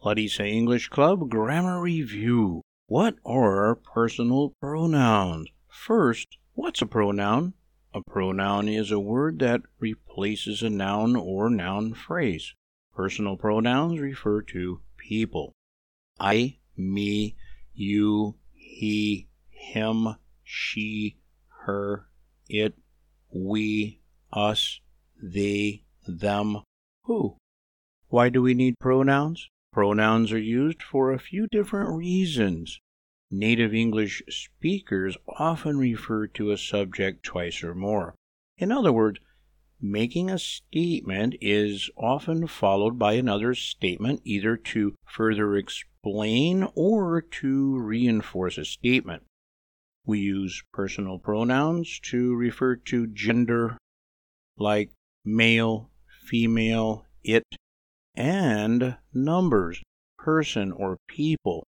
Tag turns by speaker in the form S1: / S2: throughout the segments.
S1: Ladisa English Club Grammar Review. What are personal pronouns? First, what's a pronoun? A pronoun is a word that replaces a noun or noun phrase. Personal pronouns refer to people. I, me, you, he, him, she, her, it, we, us, they, them, who. Why do we need pronouns? Pronouns are used for a few different reasons. Native English speakers often refer to a subject twice or more. In other words, making a statement is often followed by another statement either to further explain or to reinforce a statement. We use personal pronouns to refer to gender, like male, female, it, and numbers, person or people.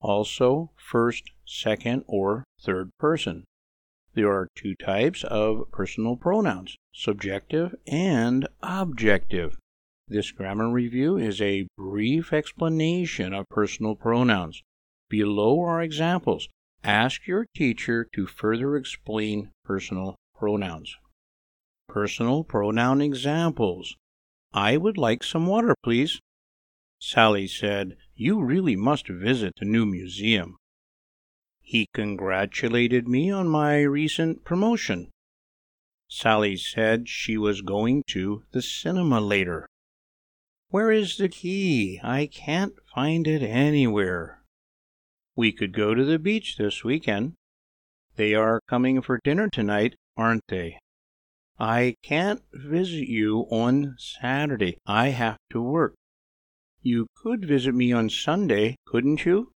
S1: Also, first, second, or third person. There are two types of personal pronouns subjective and objective. This grammar review is a brief explanation of personal pronouns. Below are examples. Ask your teacher to further explain personal pronouns. Personal pronoun examples I would like some water, please. Sally said, You really must visit the new museum. He congratulated me on my recent promotion. Sally said she was going to the cinema later. Where is the key? I can't find it anywhere. We could go to the beach this weekend. They are coming for dinner tonight, aren't they? I can't visit you on Saturday. I have to work. You could visit me on Sunday, couldn't you?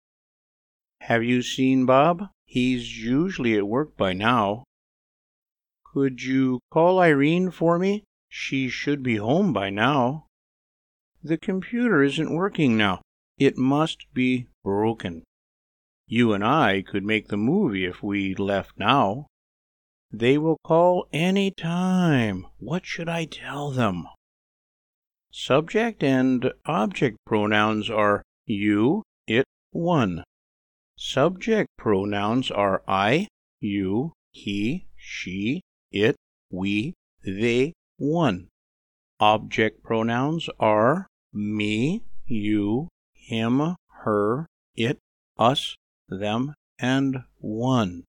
S1: Have you seen Bob? He's usually at work by now. Could you call Irene for me? She should be home by now. The computer isn't working now. It must be broken. You and I could make the movie if we left now. They will call any time. What should I tell them? Subject and object pronouns are you, it, one. Subject pronouns are I, you, he, she, it, we, they, one. Object pronouns are me, you, him, her, it, us, them, and one.